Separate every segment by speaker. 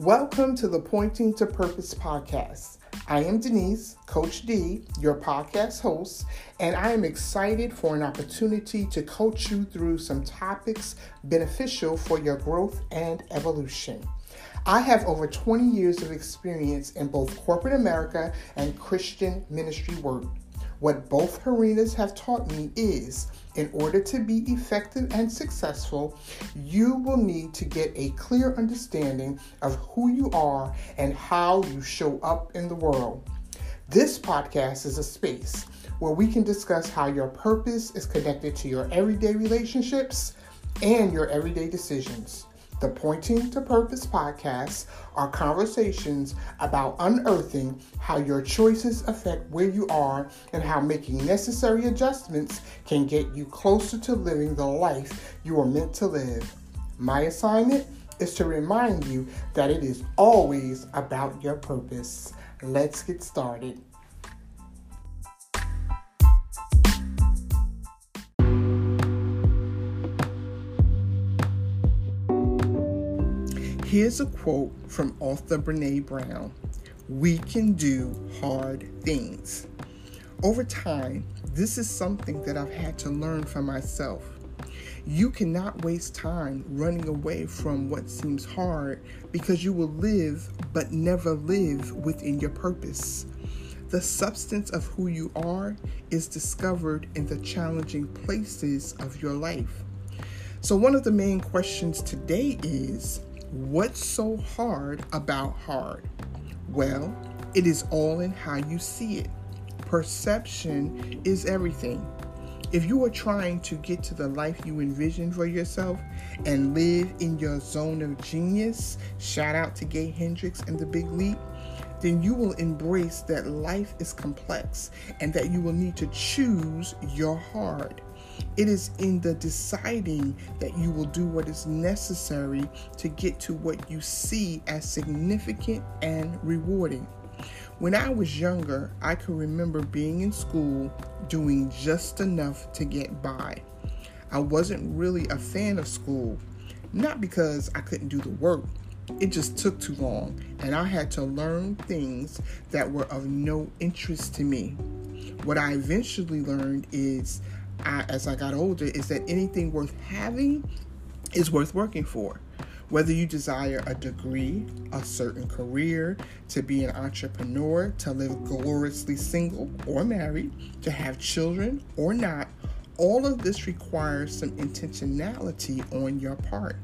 Speaker 1: Welcome to the Pointing to Purpose podcast. I am Denise, Coach D, your podcast host, and I am excited for an opportunity to coach you through some topics beneficial for your growth and evolution. I have over 20 years of experience in both corporate America and Christian ministry work. What both arenas have taught me is in order to be effective and successful, you will need to get a clear understanding of who you are and how you show up in the world. This podcast is a space where we can discuss how your purpose is connected to your everyday relationships and your everyday decisions. The Pointing to Purpose podcast are conversations about unearthing how your choices affect where you are and how making necessary adjustments can get you closer to living the life you are meant to live. My assignment is to remind you that it is always about your purpose. Let's get started. Here's a quote from author Brene Brown We can do hard things. Over time, this is something that I've had to learn for myself. You cannot waste time running away from what seems hard because you will live but never live within your purpose. The substance of who you are is discovered in the challenging places of your life. So, one of the main questions today is What's so hard about hard? Well, it is all in how you see it. Perception is everything. If you are trying to get to the life you envision for yourself and live in your zone of genius, shout out to Gay Hendricks and the Big Leap, then you will embrace that life is complex and that you will need to choose your hard. It is in the deciding that you will do what is necessary to get to what you see as significant and rewarding. When I was younger, I can remember being in school doing just enough to get by. I wasn't really a fan of school, not because I couldn't do the work, it just took too long, and I had to learn things that were of no interest to me. What I eventually learned is I, as I got older is that anything worth having is worth working for. Whether you desire a degree, a certain career, to be an entrepreneur, to live gloriously single or married, to have children or not, all of this requires some intentionality on your part.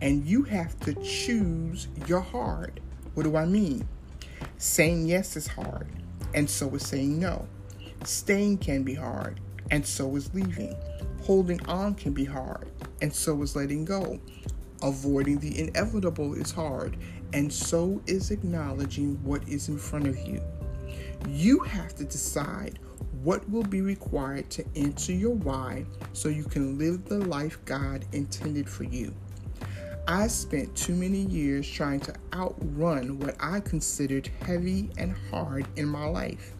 Speaker 1: And you have to choose your hard. What do I mean? Saying yes is hard, and so is saying no. Staying can be hard, and so is leaving. Holding on can be hard, and so is letting go. Avoiding the inevitable is hard, and so is acknowledging what is in front of you. You have to decide what will be required to answer your why so you can live the life God intended for you. I spent too many years trying to outrun what I considered heavy and hard in my life.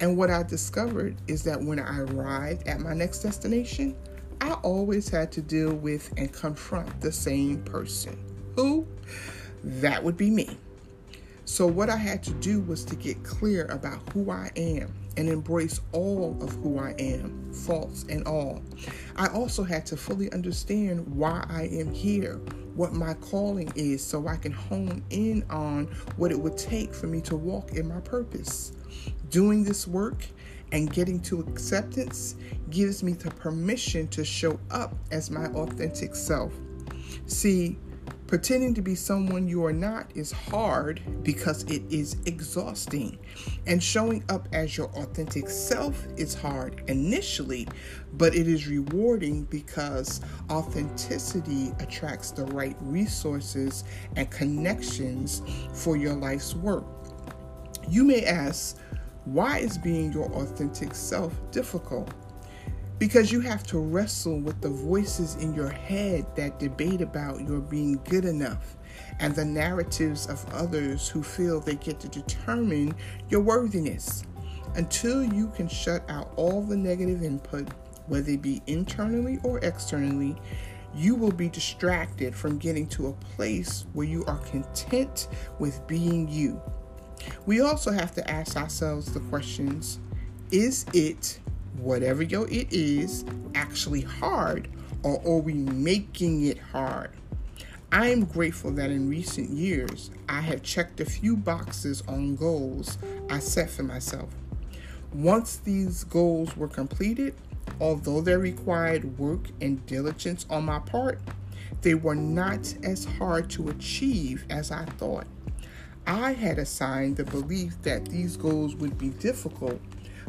Speaker 1: And what I discovered is that when I arrived at my next destination, I always had to deal with and confront the same person. Who? That would be me. So, what I had to do was to get clear about who I am and embrace all of who I am, faults and all. I also had to fully understand why I am here, what my calling is, so I can hone in on what it would take for me to walk in my purpose. Doing this work and getting to acceptance gives me the permission to show up as my authentic self. See, pretending to be someone you are not is hard because it is exhausting. And showing up as your authentic self is hard initially, but it is rewarding because authenticity attracts the right resources and connections for your life's work. You may ask, why is being your authentic self difficult? Because you have to wrestle with the voices in your head that debate about your being good enough and the narratives of others who feel they get to determine your worthiness. Until you can shut out all the negative input, whether it be internally or externally, you will be distracted from getting to a place where you are content with being you. We also have to ask ourselves the questions Is it, whatever your it is, actually hard, or are we making it hard? I am grateful that in recent years I have checked a few boxes on goals I set for myself. Once these goals were completed, although they required work and diligence on my part, they were not as hard to achieve as I thought. I had assigned the belief that these goals would be difficult,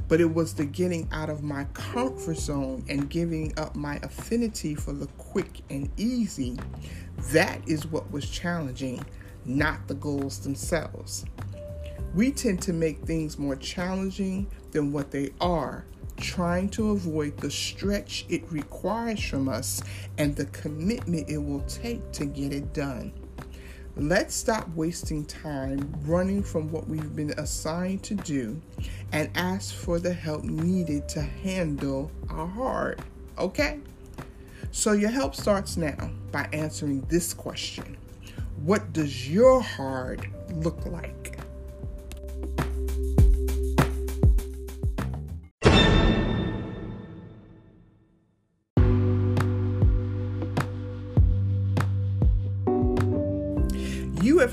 Speaker 1: but it was the getting out of my comfort zone and giving up my affinity for the quick and easy. That is what was challenging, not the goals themselves. We tend to make things more challenging than what they are, trying to avoid the stretch it requires from us and the commitment it will take to get it done. Let's stop wasting time running from what we've been assigned to do and ask for the help needed to handle our heart. Okay? So, your help starts now by answering this question What does your heart look like?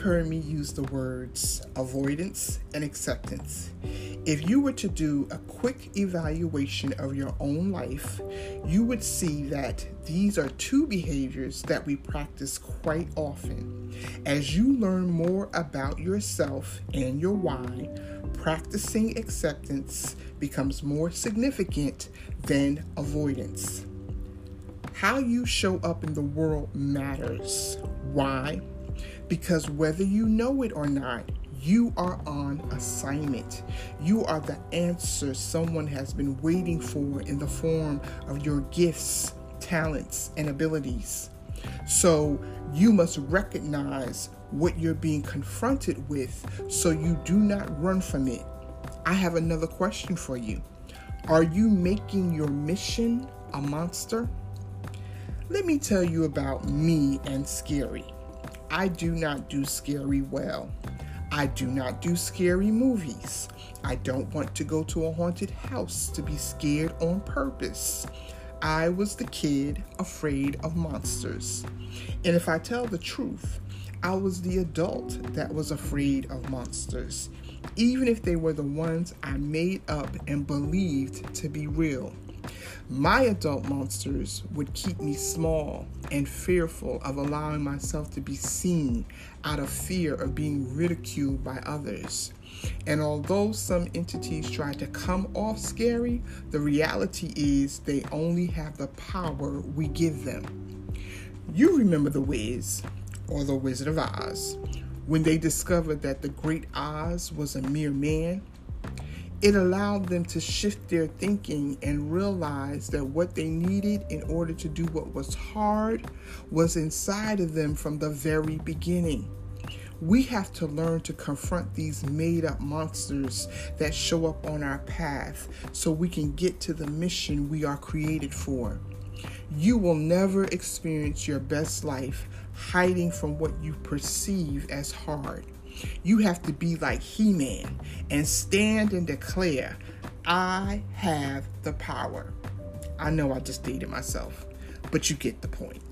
Speaker 1: Heard me use the words avoidance and acceptance. If you were to do a quick evaluation of your own life, you would see that these are two behaviors that we practice quite often. As you learn more about yourself and your why, practicing acceptance becomes more significant than avoidance. How you show up in the world matters. Why? Because whether you know it or not, you are on assignment. You are the answer someone has been waiting for in the form of your gifts, talents, and abilities. So you must recognize what you're being confronted with so you do not run from it. I have another question for you. Are you making your mission a monster? Let me tell you about me and scary. I do not do scary well. I do not do scary movies. I don't want to go to a haunted house to be scared on purpose. I was the kid afraid of monsters. And if I tell the truth, I was the adult that was afraid of monsters, even if they were the ones I made up and believed to be real. My adult monsters would keep me small and fearful of allowing myself to be seen out of fear of being ridiculed by others. And although some entities try to come off scary, the reality is they only have the power we give them. You remember the Wiz, or the Wizard of Oz, when they discovered that the Great Oz was a mere man it allowed them to shift their thinking and realize that what they needed in order to do what was hard was inside of them from the very beginning. We have to learn to confront these made up monsters that show up on our path so we can get to the mission we are created for. You will never experience your best life hiding from what you perceive as hard. You have to be like He Man and stand and declare, I have the power. I know I just dated myself, but you get the point.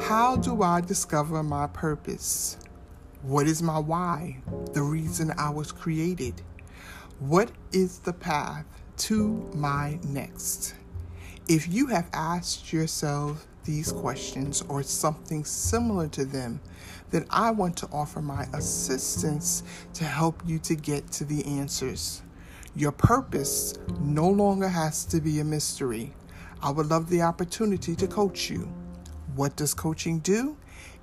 Speaker 1: How do I discover my purpose? What is my why? The reason I was created? What is the path to my next? If you have asked yourself these questions or something similar to them, then I want to offer my assistance to help you to get to the answers. Your purpose no longer has to be a mystery. I would love the opportunity to coach you. What does coaching do?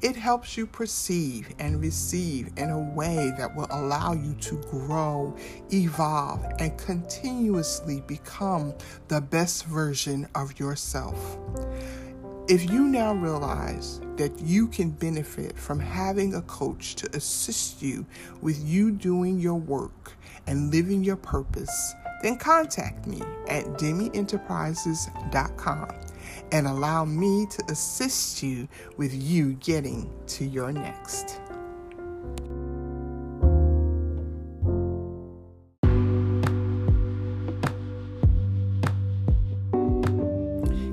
Speaker 1: It helps you perceive and receive in a way that will allow you to grow, evolve, and continuously become the best version of yourself. If you now realize that you can benefit from having a coach to assist you with you doing your work and living your purpose, then contact me at demyenterprises.com and allow me to assist you with you getting to your next.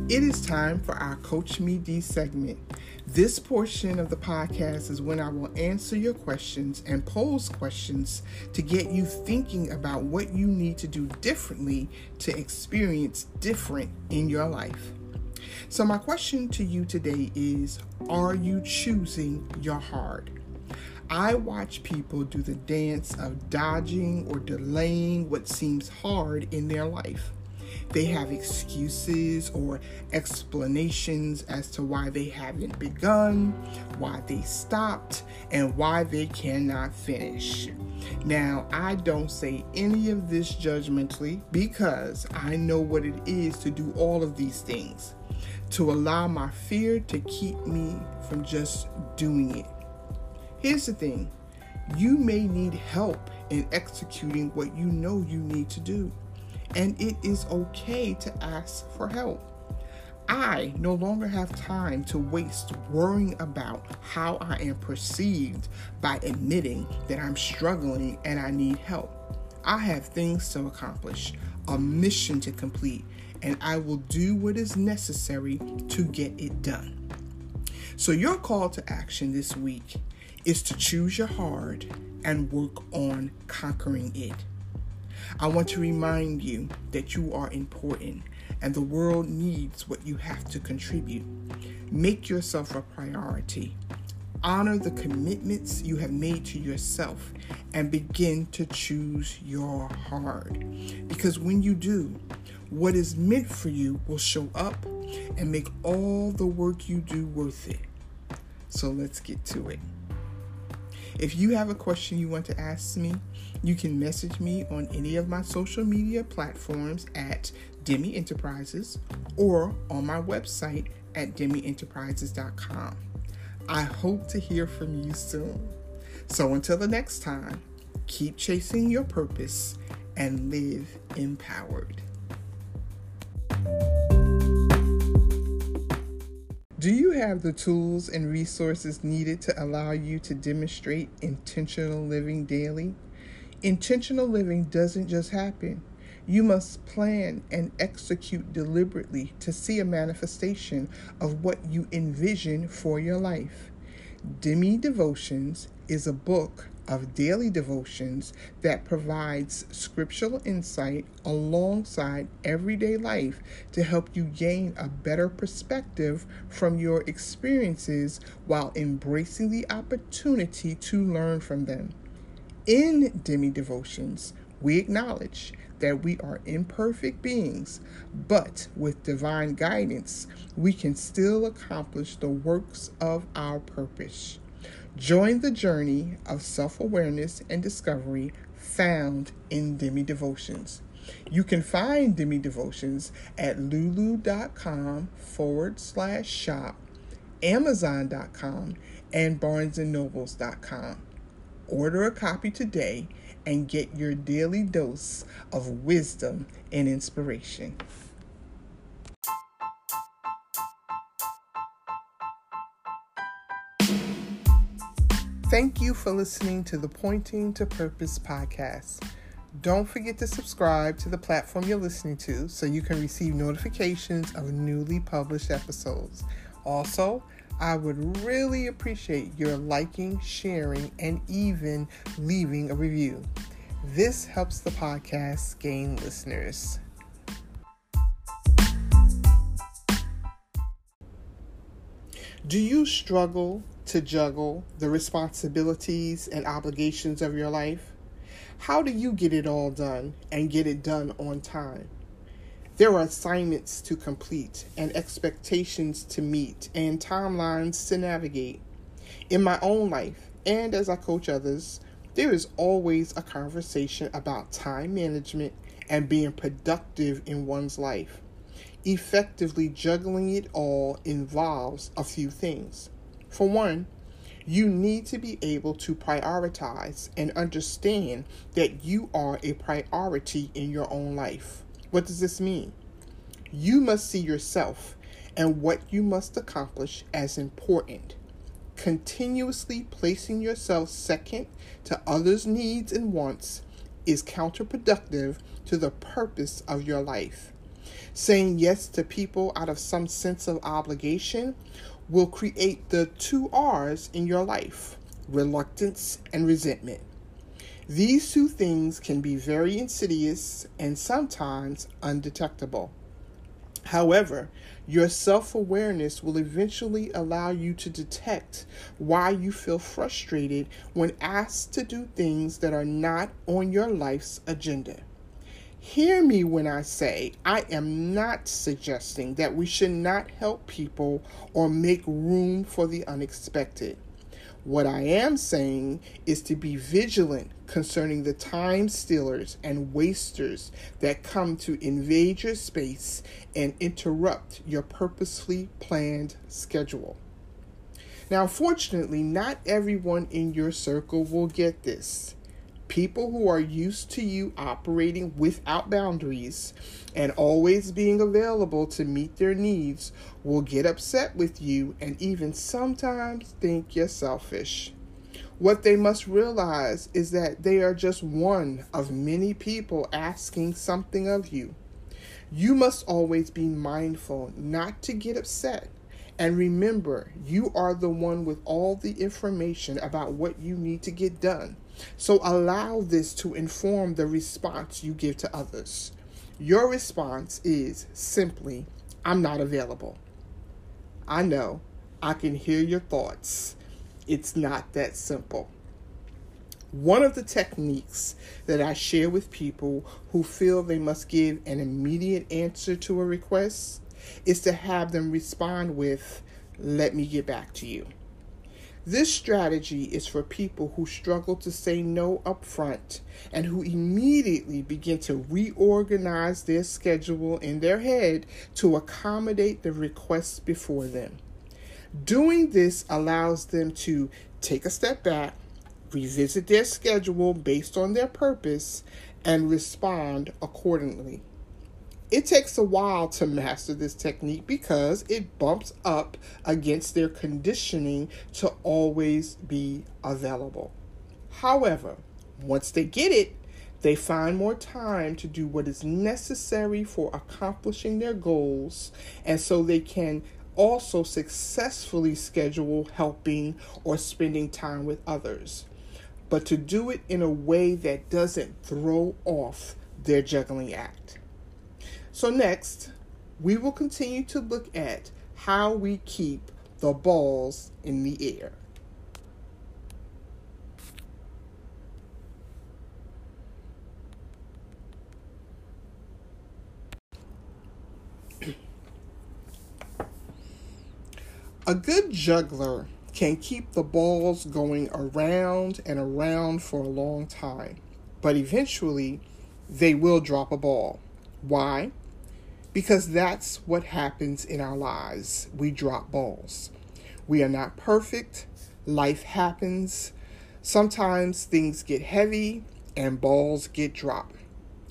Speaker 1: It is time for our Coach Me D segment. This portion of the podcast is when I will answer your questions and pose questions to get you thinking about what you need to do differently to experience different in your life. So, my question to you today is Are you choosing your hard? I watch people do the dance of dodging or delaying what seems hard in their life. They have excuses or explanations as to why they haven't begun, why they stopped, and why they cannot finish. Now, I don't say any of this judgmentally because I know what it is to do all of these things, to allow my fear to keep me from just doing it. Here's the thing you may need help in executing what you know you need to do and it is okay to ask for help. I no longer have time to waste worrying about how I am perceived by admitting that I'm struggling and I need help. I have things to accomplish, a mission to complete, and I will do what is necessary to get it done. So, your call to action this week is to choose your hard and work on conquering it. I want to remind you that you are important and the world needs what you have to contribute. Make yourself a priority. Honor the commitments you have made to yourself and begin to choose your hard. Because when you do, what is meant for you will show up and make all the work you do worth it. So let's get to it. If you have a question you want to ask me, you can message me on any of my social media platforms at Demi Enterprises or on my website at demyenterprises.com. I hope to hear from you soon. So until the next time, keep chasing your purpose and live empowered. Do you have the tools and resources needed to allow you to demonstrate intentional living daily? Intentional living doesn't just happen. You must plan and execute deliberately to see a manifestation of what you envision for your life. Demi Devotions is a book of daily devotions that provides scriptural insight alongside everyday life to help you gain a better perspective from your experiences while embracing the opportunity to learn from them. In Demi Devotions, we acknowledge that we are imperfect beings, but with divine guidance, we can still accomplish the works of our purpose. Join the journey of self awareness and discovery found in Demi Devotions. You can find Demi Devotions at lulu.com forward slash shop, amazon.com, and barnesandnobles.com. Order a copy today and get your daily dose of wisdom and inspiration. Thank you for listening to the Pointing to Purpose podcast. Don't forget to subscribe to the platform you're listening to so you can receive notifications of newly published episodes. Also, I would really appreciate your liking, sharing, and even leaving a review. This helps the podcast gain listeners. Do you struggle to juggle the responsibilities and obligations of your life? How do you get it all done and get it done on time? There are assignments to complete and expectations to meet and timelines to navigate. In my own life and as I coach others, there is always a conversation about time management and being productive in one's life. effectively juggling it all involves a few things. For one, you need to be able to prioritize and understand that you are a priority in your own life. What does this mean? You must see yourself and what you must accomplish as important. Continuously placing yourself second to others' needs and wants is counterproductive to the purpose of your life. Saying yes to people out of some sense of obligation will create the two R's in your life reluctance and resentment. These two things can be very insidious and sometimes undetectable. However, your self awareness will eventually allow you to detect why you feel frustrated when asked to do things that are not on your life's agenda. Hear me when I say I am not suggesting that we should not help people or make room for the unexpected. What I am saying is to be vigilant concerning the time stealers and wasters that come to invade your space and interrupt your purposefully planned schedule. Now, fortunately, not everyone in your circle will get this people who are used to you operating without boundaries and always being available to meet their needs will get upset with you and even sometimes think you're selfish. What they must realize is that they are just one of many people asking something of you. You must always be mindful not to get upset. And remember, you are the one with all the information about what you need to get done. So allow this to inform the response you give to others. Your response is simply, I'm not available. I know, I can hear your thoughts. It's not that simple. One of the techniques that I share with people who feel they must give an immediate answer to a request is to have them respond with, Let me get back to you. This strategy is for people who struggle to say no up front and who immediately begin to reorganize their schedule in their head to accommodate the requests before them. Doing this allows them to take a step back, revisit their schedule based on their purpose, and respond accordingly. It takes a while to master this technique because it bumps up against their conditioning to always be available. However, once they get it, they find more time to do what is necessary for accomplishing their goals, and so they can also successfully schedule helping or spending time with others. But to do it in a way that doesn't throw off their juggling act. So, next, we will continue to look at how we keep the balls in the air. A good juggler can keep the balls going around and around for a long time, but eventually they will drop a ball. Why? Because that's what happens in our lives. We drop balls. We are not perfect. Life happens. Sometimes things get heavy and balls get dropped.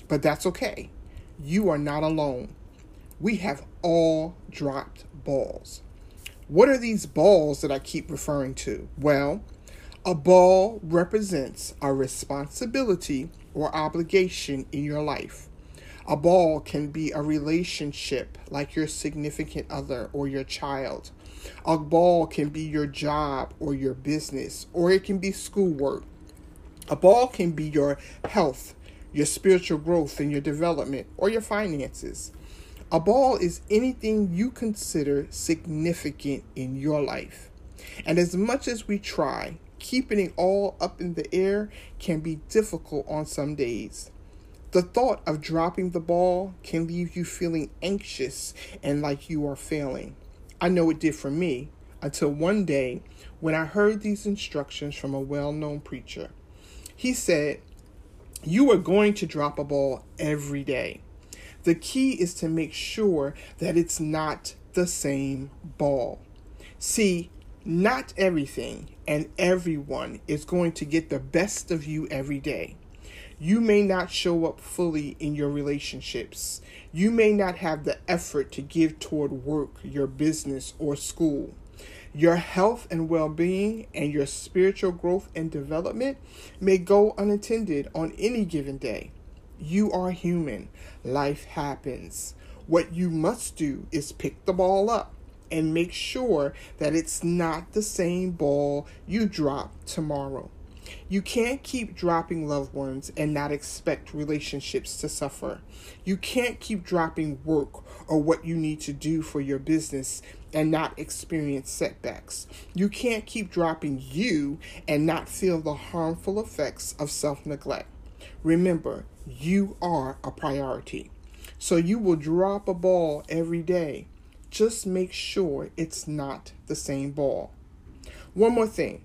Speaker 1: But that's okay. You are not alone. We have all dropped balls. What are these balls that I keep referring to? Well, a ball represents a responsibility or obligation in your life. A ball can be a relationship like your significant other or your child. A ball can be your job or your business, or it can be schoolwork. A ball can be your health, your spiritual growth and your development, or your finances. A ball is anything you consider significant in your life. And as much as we try, keeping it all up in the air can be difficult on some days. The thought of dropping the ball can leave you feeling anxious and like you are failing. I know it did for me until one day when I heard these instructions from a well known preacher. He said, You are going to drop a ball every day. The key is to make sure that it's not the same ball. See, not everything and everyone is going to get the best of you every day. You may not show up fully in your relationships. You may not have the effort to give toward work, your business, or school. Your health and well being and your spiritual growth and development may go unattended on any given day. You are human. Life happens. What you must do is pick the ball up and make sure that it's not the same ball you drop tomorrow. You can't keep dropping loved ones and not expect relationships to suffer. You can't keep dropping work or what you need to do for your business and not experience setbacks. You can't keep dropping you and not feel the harmful effects of self neglect. Remember, you are a priority. So you will drop a ball every day. Just make sure it's not the same ball. One more thing.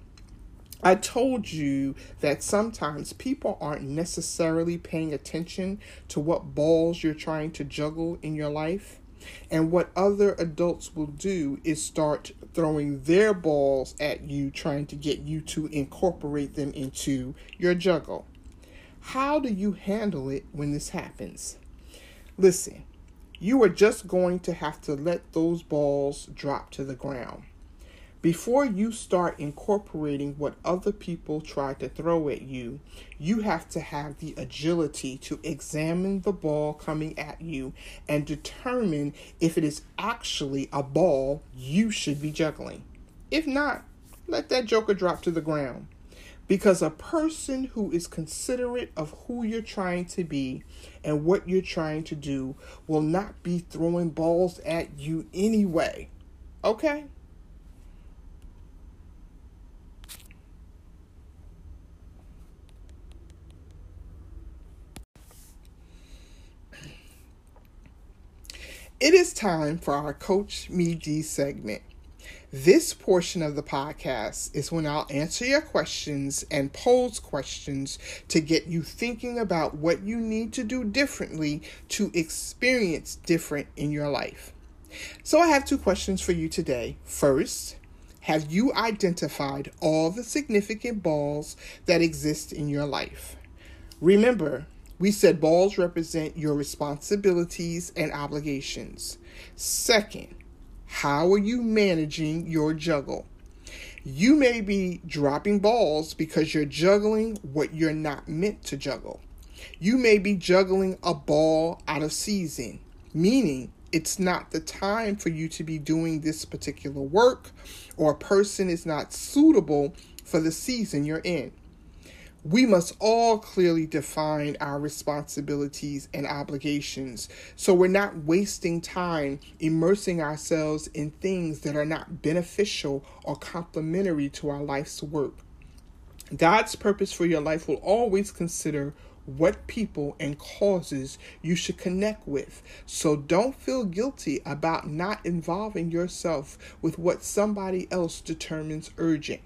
Speaker 1: I told you that sometimes people aren't necessarily paying attention to what balls you're trying to juggle in your life. And what other adults will do is start throwing their balls at you, trying to get you to incorporate them into your juggle. How do you handle it when this happens? Listen, you are just going to have to let those balls drop to the ground. Before you start incorporating what other people try to throw at you, you have to have the agility to examine the ball coming at you and determine if it is actually a ball you should be juggling. If not, let that joker drop to the ground. Because a person who is considerate of who you're trying to be and what you're trying to do will not be throwing balls at you anyway. Okay? It is time for our Coach Me D segment. This portion of the podcast is when I'll answer your questions and pose questions to get you thinking about what you need to do differently to experience different in your life. So, I have two questions for you today. First, have you identified all the significant balls that exist in your life? Remember, we said balls represent your responsibilities and obligations. Second, how are you managing your juggle? You may be dropping balls because you're juggling what you're not meant to juggle. You may be juggling a ball out of season, meaning it's not the time for you to be doing this particular work, or a person is not suitable for the season you're in we must all clearly define our responsibilities and obligations so we're not wasting time immersing ourselves in things that are not beneficial or complementary to our life's work. God's purpose for your life will always consider what people and causes you should connect with. So don't feel guilty about not involving yourself with what somebody else determines urgent.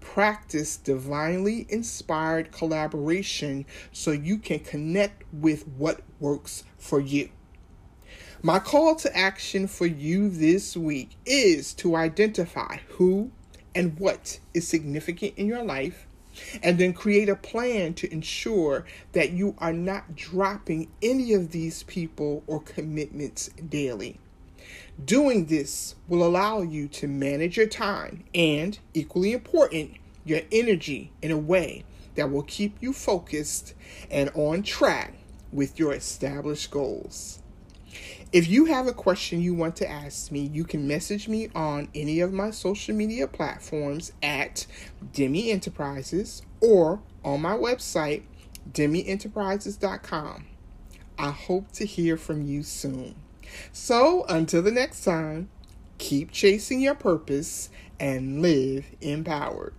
Speaker 1: Practice divinely inspired collaboration so you can connect with what works for you. My call to action for you this week is to identify who and what is significant in your life and then create a plan to ensure that you are not dropping any of these people or commitments daily. Doing this will allow you to manage your time and, equally important, your energy in a way that will keep you focused and on track with your established goals. If you have a question you want to ask me, you can message me on any of my social media platforms at Demi Enterprises or on my website, DemiEnterprises.com. I hope to hear from you soon. So until the next time, keep chasing your purpose and live empowered.